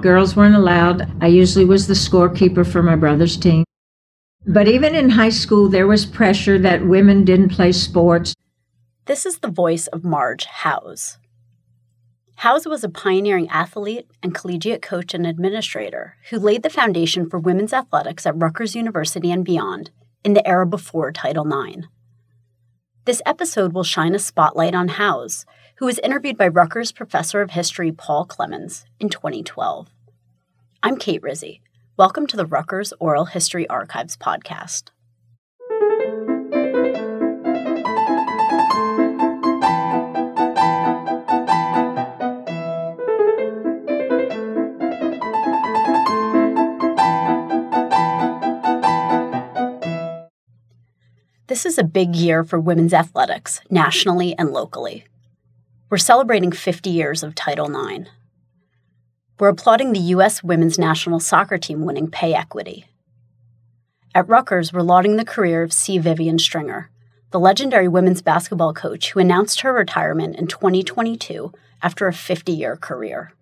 Girls mm-hmm. weren't allowed. I usually was the scorekeeper for my brother's team. But even in high school, there was pressure that women didn't play sports. This is the voice of Marge Howes. Howes was a pioneering athlete and collegiate coach and administrator who laid the foundation for women's athletics at Rutgers University and beyond in the era before Title IX. This episode will shine a spotlight on Howes, who was interviewed by Rutgers professor of history Paul Clemens in 2012. I'm Kate Rizzi. Welcome to the Rutgers Oral History Archives podcast. This is a big year for women's athletics, nationally and locally. We're celebrating 50 years of Title IX. We're applauding the U.S. women's national soccer team winning pay equity. At Rutgers, we're lauding the career of C. Vivian Stringer, the legendary women's basketball coach who announced her retirement in 2022 after a 50 year career.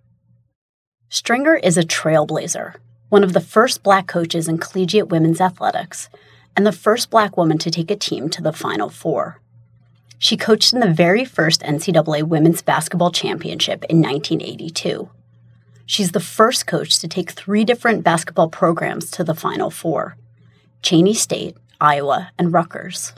Stringer is a trailblazer, one of the first black coaches in collegiate women's athletics, and the first black woman to take a team to the Final Four. She coached in the very first NCAA Women's Basketball Championship in 1982. She's the first coach to take three different basketball programs to the Final Four Cheyney State, Iowa, and Rutgers.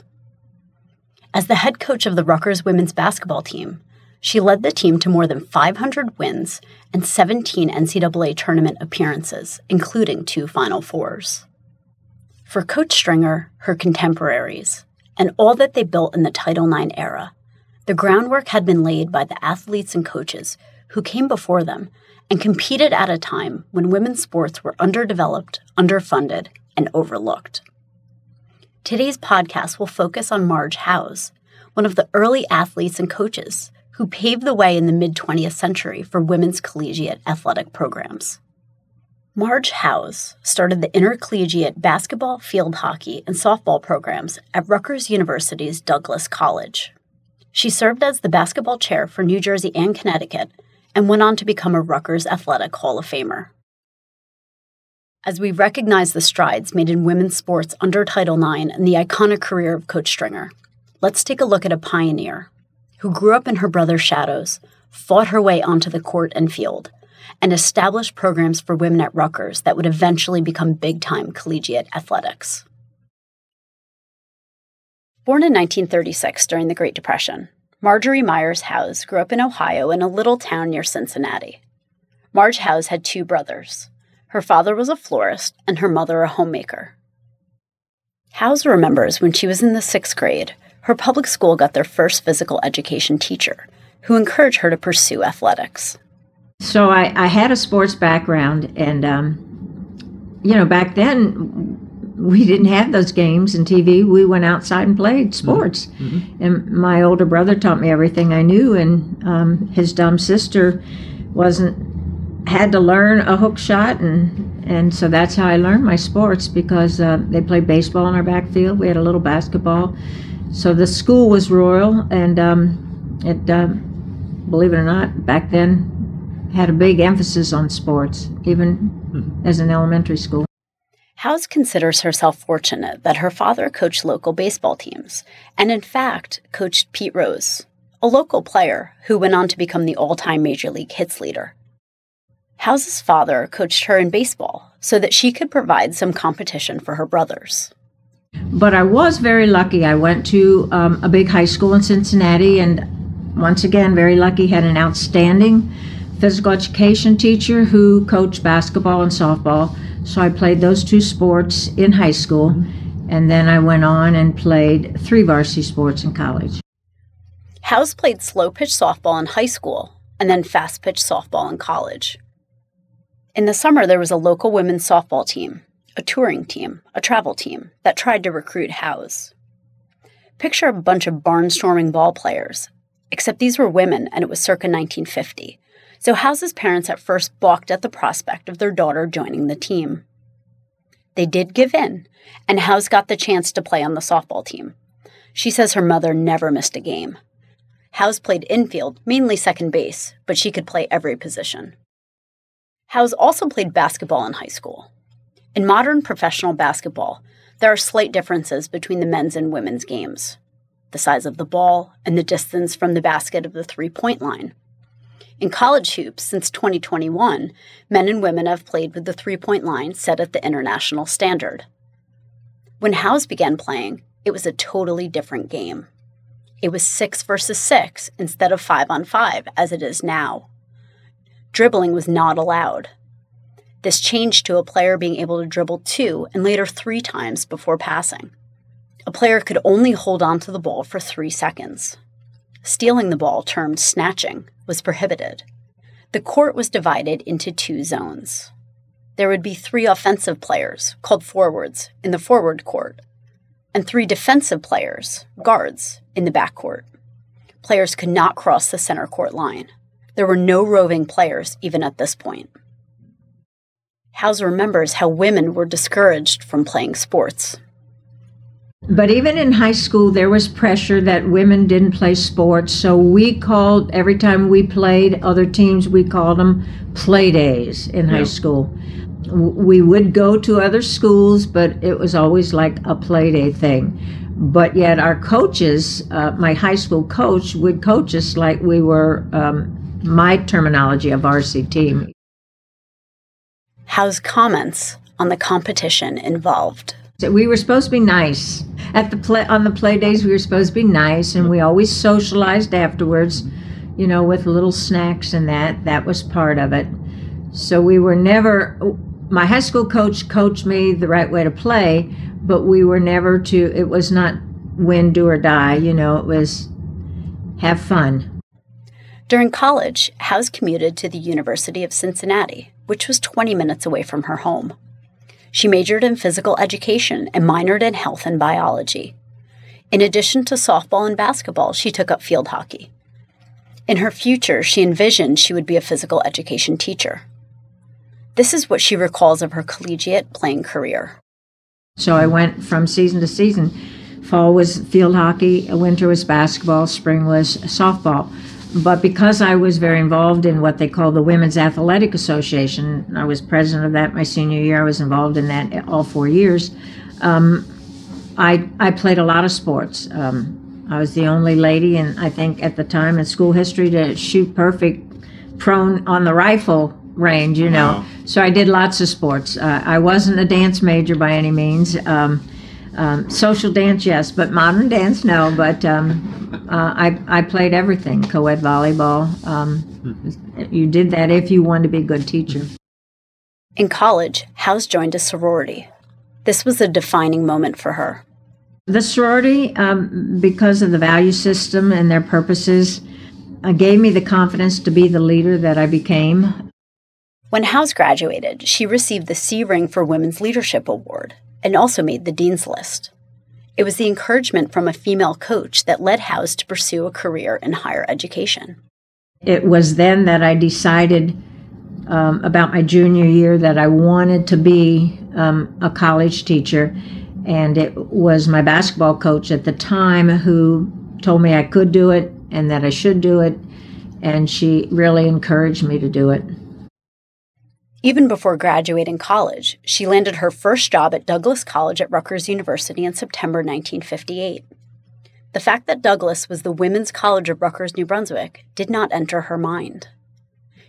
As the head coach of the Rutgers women's basketball team, she led the team to more than 500 wins and 17 NCAA tournament appearances, including two Final Fours. For Coach Stringer, her contemporaries, and all that they built in the Title IX era. The groundwork had been laid by the athletes and coaches who came before them and competed at a time when women's sports were underdeveloped, underfunded, and overlooked. Today's podcast will focus on Marge Howes, one of the early athletes and coaches who paved the way in the mid 20th century for women's collegiate athletic programs. Marge Howes started the intercollegiate basketball, field hockey, and softball programs at Rutgers University's Douglass College. She served as the basketball chair for New Jersey and Connecticut and went on to become a Rutgers Athletic Hall of Famer. As we recognize the strides made in women's sports under Title IX and the iconic career of Coach Stringer, let's take a look at a pioneer who grew up in her brother's shadows, fought her way onto the court and field, and established programs for women at Rutgers that would eventually become big time collegiate athletics. Born in 1936 during the Great Depression, Marjorie Myers Howes grew up in Ohio in a little town near Cincinnati. Marge Howes had two brothers. Her father was a florist and her mother a homemaker. Howes remembers when she was in the sixth grade, her public school got their first physical education teacher, who encouraged her to pursue athletics. So I, I had a sports background, and um, you know, back then we didn't have those games and TV. We went outside and played mm-hmm. sports. Mm-hmm. And my older brother taught me everything I knew, and um, his dumb sister wasn't had to learn a hook shot, and and so that's how I learned my sports because uh, they played baseball in our backfield. We had a little basketball. So the school was royal, and um, it, uh, believe it or not, back then had a big emphasis on sports, even mm-hmm. as an elementary school. Howes considers herself fortunate that her father coached local baseball teams, and in fact, coached Pete Rose, a local player who went on to become the all time major league hits leader. Howes's father coached her in baseball so that she could provide some competition for her brothers. But I was very lucky. I went to um, a big high school in Cincinnati, and once again, very lucky, had an outstanding physical education teacher who coached basketball and softball. So I played those two sports in high school, and then I went on and played three varsity sports in college. Howes played slow pitch softball in high school and then fast pitch softball in college. In the summer, there was a local women's softball team, a touring team, a travel team that tried to recruit Howes. Picture a bunch of barnstorming ball players, except these were women and it was circa 1950 so Howes' parents at first balked at the prospect of their daughter joining the team. They did give in, and Howes got the chance to play on the softball team. She says her mother never missed a game. Howes played infield, mainly second base, but she could play every position. Howes also played basketball in high school. In modern professional basketball, there are slight differences between the men's and women's games the size of the ball and the distance from the basket of the three point line. In college hoops since 2021, men and women have played with the three point line set at the international standard. When Howes began playing, it was a totally different game. It was six versus six instead of five on five, as it is now. Dribbling was not allowed. This changed to a player being able to dribble two and later three times before passing. A player could only hold on to the ball for three seconds. Stealing the ball, termed snatching, was prohibited. The court was divided into two zones there would be three offensive players, called forwards, in the forward court, and three defensive players, guards, in the back court. Players could not cross the center court line. There were no roving players even at this point. Howes remembers how women were discouraged from playing sports. But even in high school, there was pressure that women didn't play sports. So we called, every time we played other teams, we called them play days in yeah. high school we would go to other schools, but it was always like a play day thing. But yet, our coaches, uh, my high school coach, would coach us like we were um, my terminology, a varsity team. Howes comments on the competition involved? So we were supposed to be nice at the play on the play days. We were supposed to be nice, and we always socialized afterwards, you know, with little snacks and that. That was part of it. So we were never my high school coach coached me the right way to play, but we were never to, it was not win, do, or die. You know, it was have fun. During college, Howes commuted to the University of Cincinnati, which was 20 minutes away from her home. She majored in physical education and minored in health and biology. In addition to softball and basketball, she took up field hockey. In her future, she envisioned she would be a physical education teacher. This is what she recalls of her collegiate playing career. So I went from season to season. Fall was field hockey, winter was basketball, spring was softball. But because I was very involved in what they call the Women's Athletic Association, I was president of that my senior year. I was involved in that all four years. Um, I I played a lot of sports. Um, I was the only lady, and I think at the time in school history to shoot perfect prone on the rifle range, you know. Wow. So I did lots of sports. Uh, I wasn't a dance major by any means. Um, um, social dance, yes, but modern dance, no. But um, uh, I, I played everything co ed volleyball. Um, you did that if you wanted to be a good teacher. In college, Howes joined a sorority. This was a defining moment for her. The sorority, um, because of the value system and their purposes, uh, gave me the confidence to be the leader that I became. When Howes graduated, she received the C Ring for Women's Leadership Award and also made the Dean's List. It was the encouragement from a female coach that led Howes to pursue a career in higher education. It was then that I decided um, about my junior year that I wanted to be um, a college teacher. And it was my basketball coach at the time who told me I could do it and that I should do it. And she really encouraged me to do it. Even before graduating college, she landed her first job at Douglass College at Rutgers University in September 1958. The fact that Douglass was the women's college of Rutgers, New Brunswick, did not enter her mind.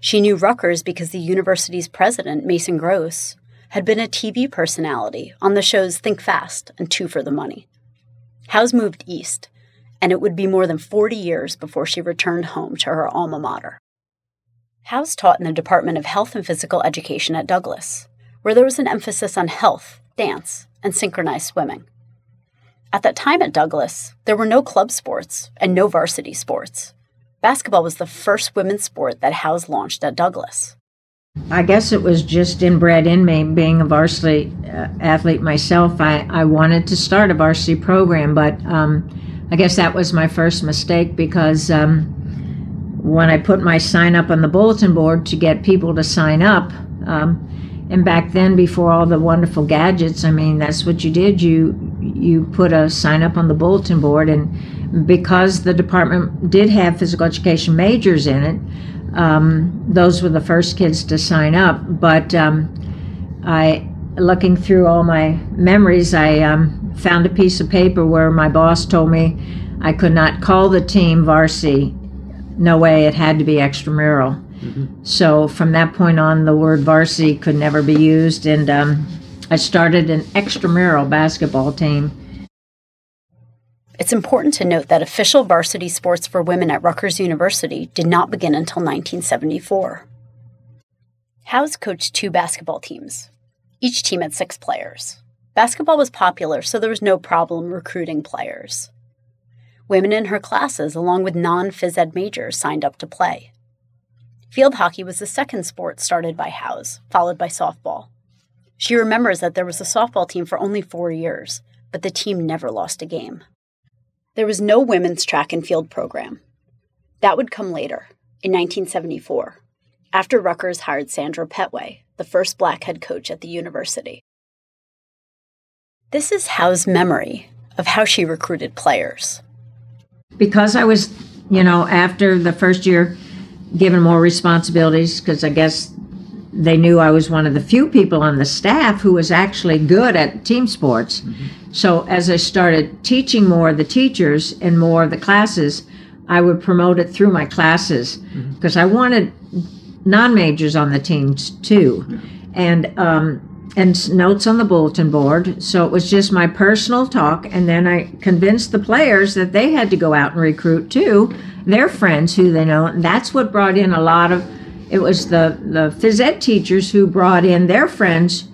She knew Rutgers because the university's president, Mason Gross, had been a TV personality on the shows Think Fast and Two for the Money. Howes moved east, and it would be more than 40 years before she returned home to her alma mater. Howes taught in the Department of Health and Physical Education at Douglass, where there was an emphasis on health, dance, and synchronized swimming. At that time at Douglass, there were no club sports and no varsity sports. Basketball was the first women's sport that Howes launched at Douglass. I guess it was just inbred in me, being a varsity uh, athlete myself. I, I wanted to start a varsity program, but um, I guess that was my first mistake because um, when I put my sign up on the bulletin board to get people to sign up. Um, and back then, before all the wonderful gadgets, I mean, that's what you did. You you put a sign up on the bulletin board, and because the department did have physical education majors in it, um, those were the first kids to sign up. But um, I, looking through all my memories, I um, found a piece of paper where my boss told me I could not call the team varsity. No way, it had to be extramural. Mm-hmm. So from that point on, the word varsity could never be used, and um, I started an extramural basketball team. It's important to note that official varsity sports for women at Rutgers University did not begin until 1974. Howes coached two basketball teams. Each team had six players. Basketball was popular, so there was no problem recruiting players. Women in her classes, along with non phys ed majors, signed up to play. Field hockey was the second sport started by Howes, followed by softball. She remembers that there was a softball team for only four years, but the team never lost a game. There was no women's track and field program. That would come later, in 1974, after Rutgers hired Sandra Petway, the first black head coach at the university. This is Howes' memory of how she recruited players. Because I was, you know, after the first year given more responsibilities, because I guess they knew I was one of the few people on the staff who was actually good at team sports. Mm-hmm. So as I started teaching more of the teachers and more of the classes, I would promote it through my classes because mm-hmm. I wanted non-majors on the teams too, yeah. and um, and notes on the bulletin board. So it was just my personal talk, and then I convinced the players that they had to go out and recruit too their friends who they know, and that's what brought in a lot of it was the, the phys ed teachers who brought in their friends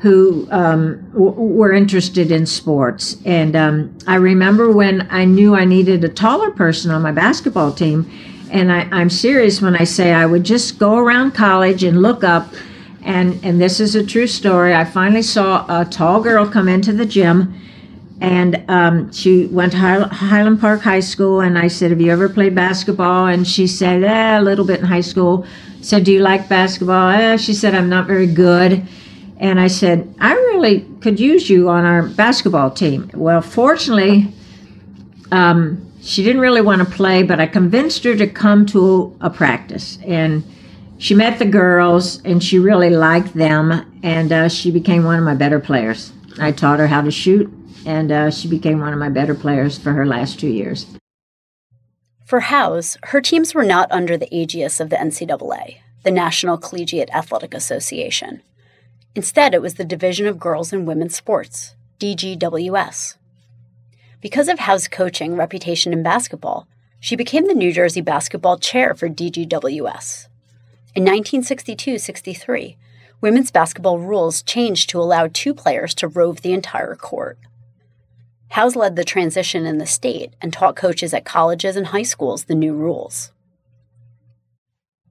who um, w- were interested in sports. And um, I remember when I knew I needed a taller person on my basketball team. And I, I'm serious when I say I would just go around college and look up. And, and this is a true story. I finally saw a tall girl come into the gym and um, she went to Highland Park High School. And I said, "Have you ever played basketball?" And she said, eh, "A little bit in high school." said, Do you like basketball? Eh, she said, I'm not very good. And I said, I really could use you on our basketball team. Well, fortunately, um, she didn't really want to play, but I convinced her to come to a practice. And she met the girls and she really liked them. And uh, she became one of my better players. I taught her how to shoot, and uh, she became one of my better players for her last two years. For Howes, her teams were not under the aegis of the NCAA, the National Collegiate Athletic Association. Instead, it was the Division of Girls and Women's Sports, DGWS. Because of Howes' coaching reputation in basketball, she became the New Jersey basketball chair for DGWS. In 1962 63, women's basketball rules changed to allow two players to rove the entire court. Howes led the transition in the state and taught coaches at colleges and high schools the new rules.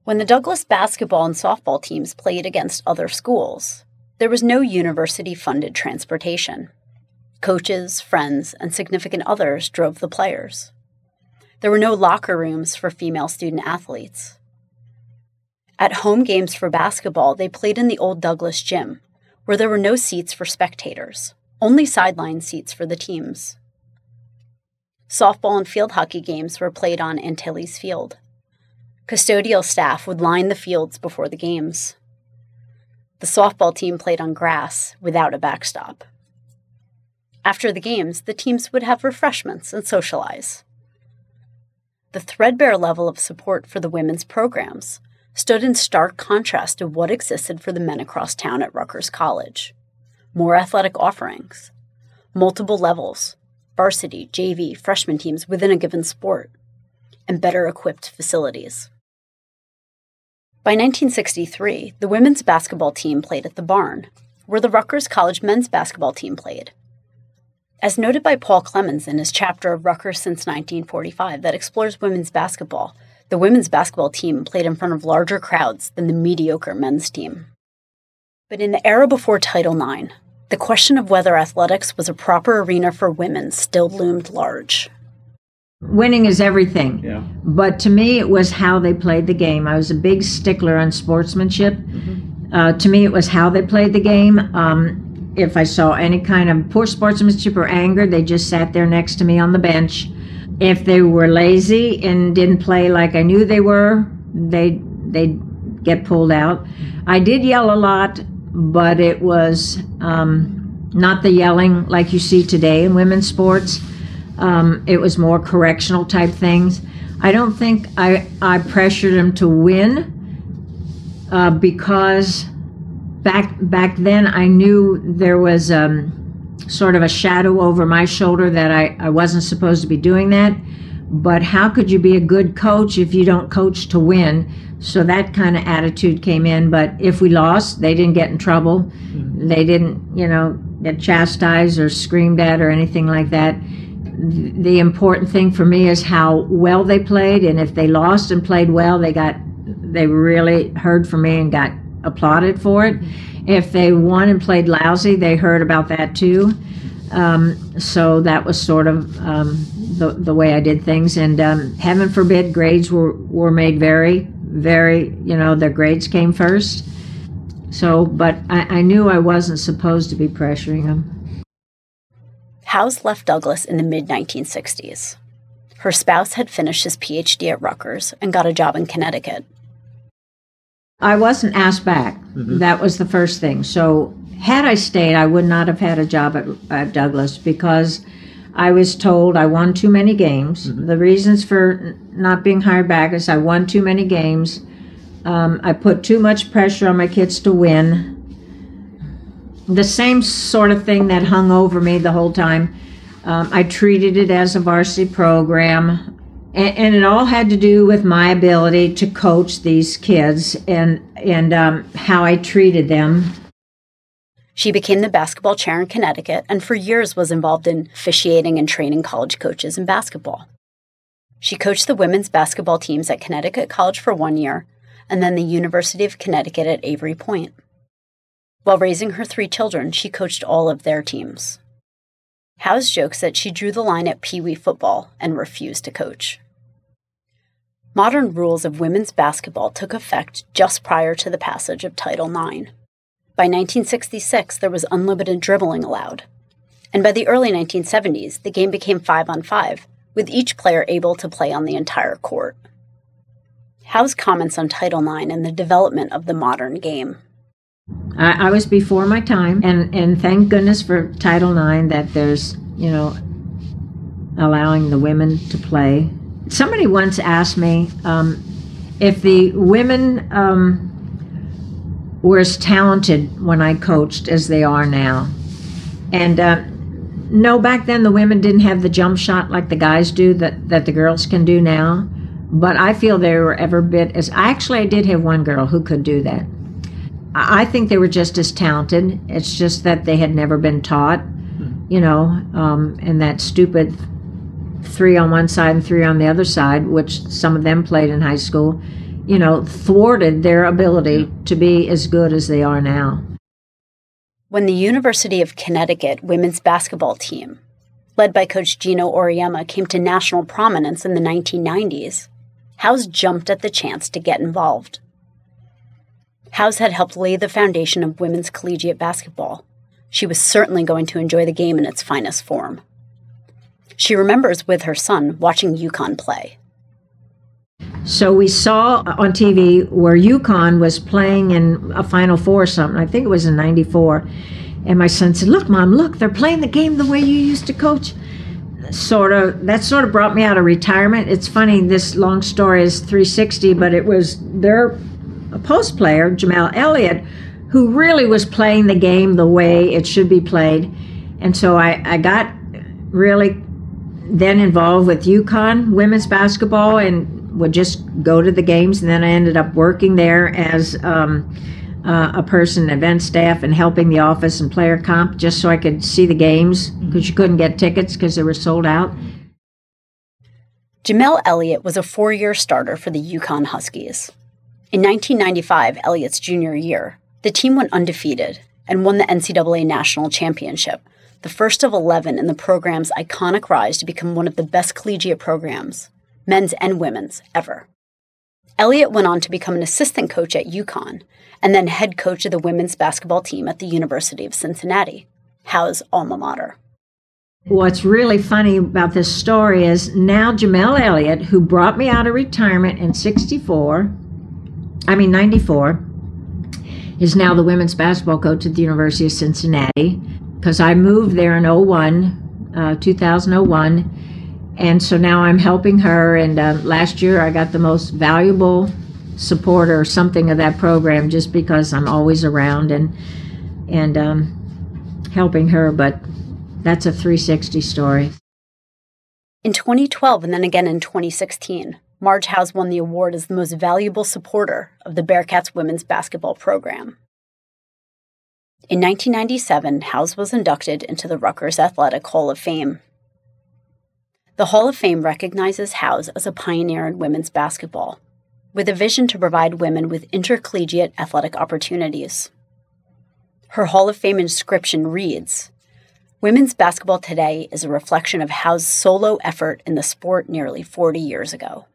When the Douglass basketball and softball teams played against other schools, there was no university funded transportation. Coaches, friends, and significant others drove the players. There were no locker rooms for female student athletes. At home games for basketball, they played in the old Douglass gym, where there were no seats for spectators only sideline seats for the teams. Softball and field hockey games were played on Antilles Field. Custodial staff would line the fields before the games. The softball team played on grass without a backstop. After the games, the teams would have refreshments and socialize. The threadbare level of support for the women's programs stood in stark contrast to what existed for the men across town at Rutgers College more athletic offerings, multiple levels, varsity, JV, freshman teams within a given sport, and better equipped facilities. By 1963, the women's basketball team played at the Barn, where the Rutgers College men's basketball team played. As noted by Paul Clemens in his chapter of Rutgers since 1945 that explores women's basketball, the women's basketball team played in front of larger crowds than the mediocre men's team. But in the era before Title IX, the question of whether athletics was a proper arena for women still loomed large. Winning is everything. Yeah. But to me, it was how they played the game. I was a big stickler on sportsmanship. Mm-hmm. Uh, to me, it was how they played the game. Um, if I saw any kind of poor sportsmanship or anger, they just sat there next to me on the bench. If they were lazy and didn't play like I knew they were, they they'd get pulled out. I did yell a lot, but it was um, not the yelling like you see today in women's sports. Um, it was more correctional type things. I don't think I, I pressured them to win uh, because back back then I knew there was um, sort of a shadow over my shoulder that I, I wasn't supposed to be doing that. But how could you be a good coach if you don't coach to win? So that kind of attitude came in. But if we lost, they didn't get in trouble. Mm-hmm. They didn't, you know, get chastised or screamed at or anything like that the important thing for me is how well they played, and if they lost and played well, they got they really heard from me and got applauded for it. If they won and played lousy, they heard about that too. Um, so that was sort of um, the, the way I did things. And um, heaven forbid, grades were, were made very, very, you know, their grades came first. So, but I, I knew I wasn't supposed to be pressuring them. Howes left Douglass in the mid 1960s. Her spouse had finished his PhD at Rutgers and got a job in Connecticut. I wasn't asked back. Mm-hmm. That was the first thing. So, had I stayed, I would not have had a job at, at Douglass because I was told I won too many games. Mm-hmm. The reasons for not being hired back is I won too many games. Um, I put too much pressure on my kids to win the same sort of thing that hung over me the whole time. Um, I treated it as a varsity program, and, and, it all had to do with my ability to coach these kids and and um, how I treated them. She became the basketball chair in Connecticut, and for years was involved in officiating and training college coaches in basketball. She coached the women's basketball teams at Connecticut College for one year, and then the University of Connecticut at Avery Point. While raising her three children, she coached all of their teams. Howes jokes that she drew the line at Pee Wee football and refused to coach. Modern rules of women's basketball took effect just prior to the passage of Title IX. By 1966, there was unlimited dribbling allowed. And by the early 1970s, the game became 5 on 5, with each player able to play on the entire court. Howes comments on Title IX and the development of the modern game. I, I was before my time, and, and thank goodness for Title IX that there's, you know, allowing the women to play. Somebody once asked me um, if the women um, were as talented when I coached as they are now. And uh, no, back then the women didn't have the jump shot like the guys do that, that the girls can do now. But I feel they were ever bit as. Actually, I did have one girl who could do that. I think they were just as talented. It's just that they had never been taught, you know, um, and that stupid three on one side and three on the other side, which some of them played in high school, you know, thwarted their ability to be as good as they are now. When the University of Connecticut women's basketball team, led by Coach Geno Auriemma, came to national prominence in the 1990s, Howes jumped at the chance to get involved. Howes had helped lay the foundation of women's collegiate basketball. She was certainly going to enjoy the game in its finest form. She remembers with her son watching UConn play. So we saw on TV where UConn was playing in a Final Four or something. I think it was in 94. And my son said, Look, Mom, look, they're playing the game the way you used to coach. Sort of, that sort of brought me out of retirement. It's funny, this long story is 360, but it was their post player, Jamelle Elliott, who really was playing the game the way it should be played. And so I, I got really then involved with UConn women's basketball and would just go to the games. And then I ended up working there as um, uh, a person, event staff, and helping the office and player comp just so I could see the games because you couldn't get tickets because they were sold out. Jamelle Elliott was a four year starter for the UConn Huskies. In 1995, Elliott's junior year, the team went undefeated and won the NCAA National Championship, the first of 11 in the program's iconic rise to become one of the best collegiate programs, men's and women's, ever. Elliott went on to become an assistant coach at UConn and then head coach of the women's basketball team at the University of Cincinnati, Howes' alma mater. What's really funny about this story is now Jamelle Elliott, who brought me out of retirement in 64, I mean, 94, is now the women's basketball coach at the University of Cincinnati because I moved there in 01, uh, 2001. And so now I'm helping her. And uh, last year I got the most valuable supporter or something of that program just because I'm always around and and um, helping her. But that's a 360 story. In 2012 and then again in 2016, Marge Howes won the award as the most valuable supporter of the Bearcats women's basketball program. In 1997, Howes was inducted into the Rutgers Athletic Hall of Fame. The Hall of Fame recognizes Howes as a pioneer in women's basketball, with a vision to provide women with intercollegiate athletic opportunities. Her Hall of Fame inscription reads Women's basketball today is a reflection of Howes' solo effort in the sport nearly 40 years ago.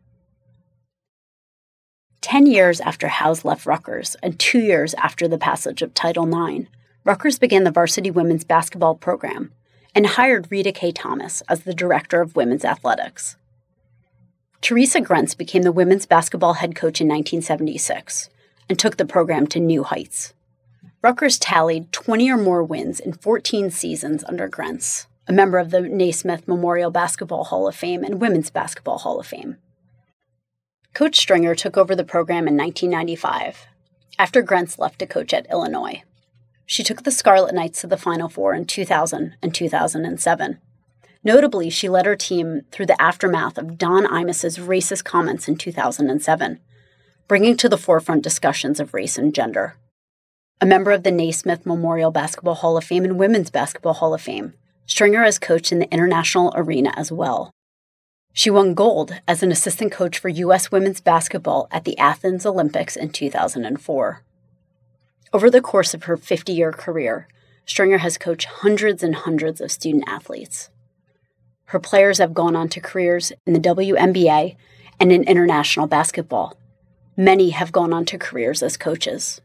Ten years after Howes left Rutgers and two years after the passage of Title IX, Rutgers began the varsity women's basketball program and hired Rita K. Thomas as the director of women's athletics. Theresa Grentz became the women's basketball head coach in 1976 and took the program to new heights. Rutgers tallied 20 or more wins in 14 seasons under Grentz, a member of the Naismith Memorial Basketball Hall of Fame and Women's Basketball Hall of Fame. Coach Stringer took over the program in 1995 after Grentz left to coach at Illinois. She took the Scarlet Knights to the Final Four in 2000 and 2007. Notably, she led her team through the aftermath of Don Imus's racist comments in 2007, bringing to the forefront discussions of race and gender. A member of the Naismith Memorial Basketball Hall of Fame and Women's Basketball Hall of Fame, Stringer has coached in the international arena as well. She won gold as an assistant coach for U.S. women's basketball at the Athens Olympics in 2004. Over the course of her 50 year career, Stringer has coached hundreds and hundreds of student athletes. Her players have gone on to careers in the WNBA and in international basketball. Many have gone on to careers as coaches.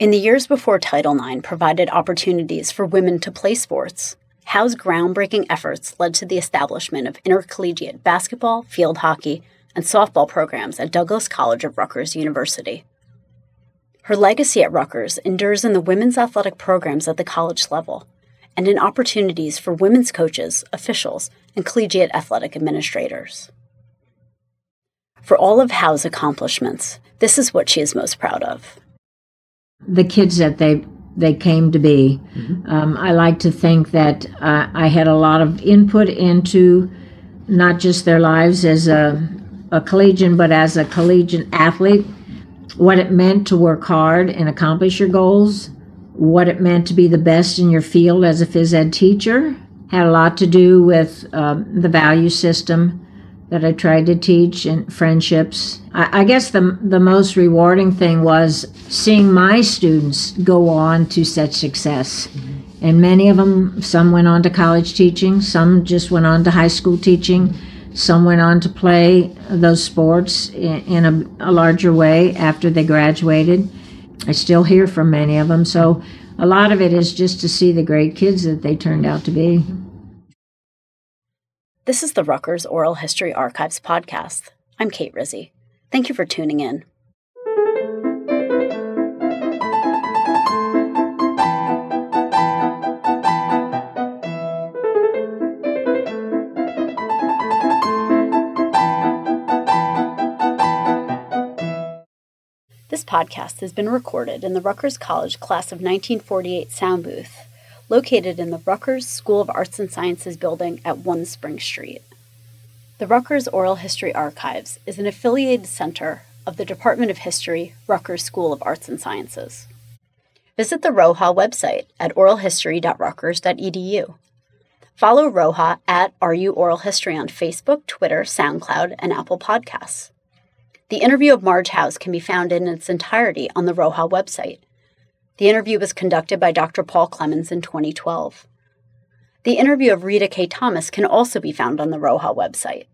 In the years before Title IX provided opportunities for women to play sports, Howes' groundbreaking efforts led to the establishment of intercollegiate basketball, field hockey, and softball programs at Douglass College of Rutgers University. Her legacy at Rutgers endures in the women's athletic programs at the college level and in opportunities for women's coaches, officials, and collegiate athletic administrators. For all of Howes' accomplishments, this is what she is most proud of. The kids that they they came to be. Mm-hmm. Um, I like to think that uh, I had a lot of input into not just their lives as a, a collegian, but as a collegiate athlete, what it meant to work hard and accomplish your goals, what it meant to be the best in your field as a phys ed teacher, had a lot to do with um, the value system that I tried to teach and friendships. I, I, guess the, the most rewarding thing was seeing my students go on to such success. Mm-hmm. And many of them, some went on to college teaching, some just went on to high school teaching, some went on to play those sports in, in a, a larger way after they graduated. I still hear from many of them. So a lot of it is just to see the great kids that they turned out to be. This is the Rutgers Oral History Archives podcast. I'm Kate Rizzi. Thank you for tuning in. This podcast has been recorded in the Rutgers College Class of 1948 sound booth located in the Rutgers School of Arts and Sciences building at 1 Spring Street. The Rutgers Oral History Archives is an affiliated center of the Department of History, Rutgers School of Arts and Sciences. Visit the ROHA website at oralhistory.rutgers.edu. Follow ROHA at RU Oral History on Facebook, Twitter, SoundCloud, and Apple Podcasts. The interview of Marge Howes can be found in its entirety on the ROHA website the interview was conducted by Dr. Paul Clemens in 2012. The interview of Rita K. Thomas can also be found on the ROHA website.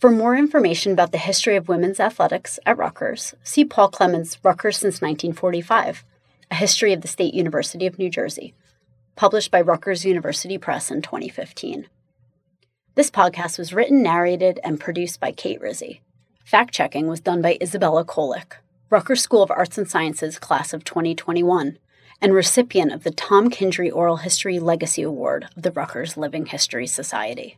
For more information about the history of women's athletics at Rutgers, see Paul Clemens' Rutgers since 1945, A History of the State University of New Jersey, published by Rutgers University Press in 2015. This podcast was written, narrated, and produced by Kate Rizzi. Fact checking was done by Isabella Kolick, Rutgers School of Arts and Sciences class of 2021, and recipient of the Tom Kindre Oral History Legacy Award of the Rutgers Living History Society.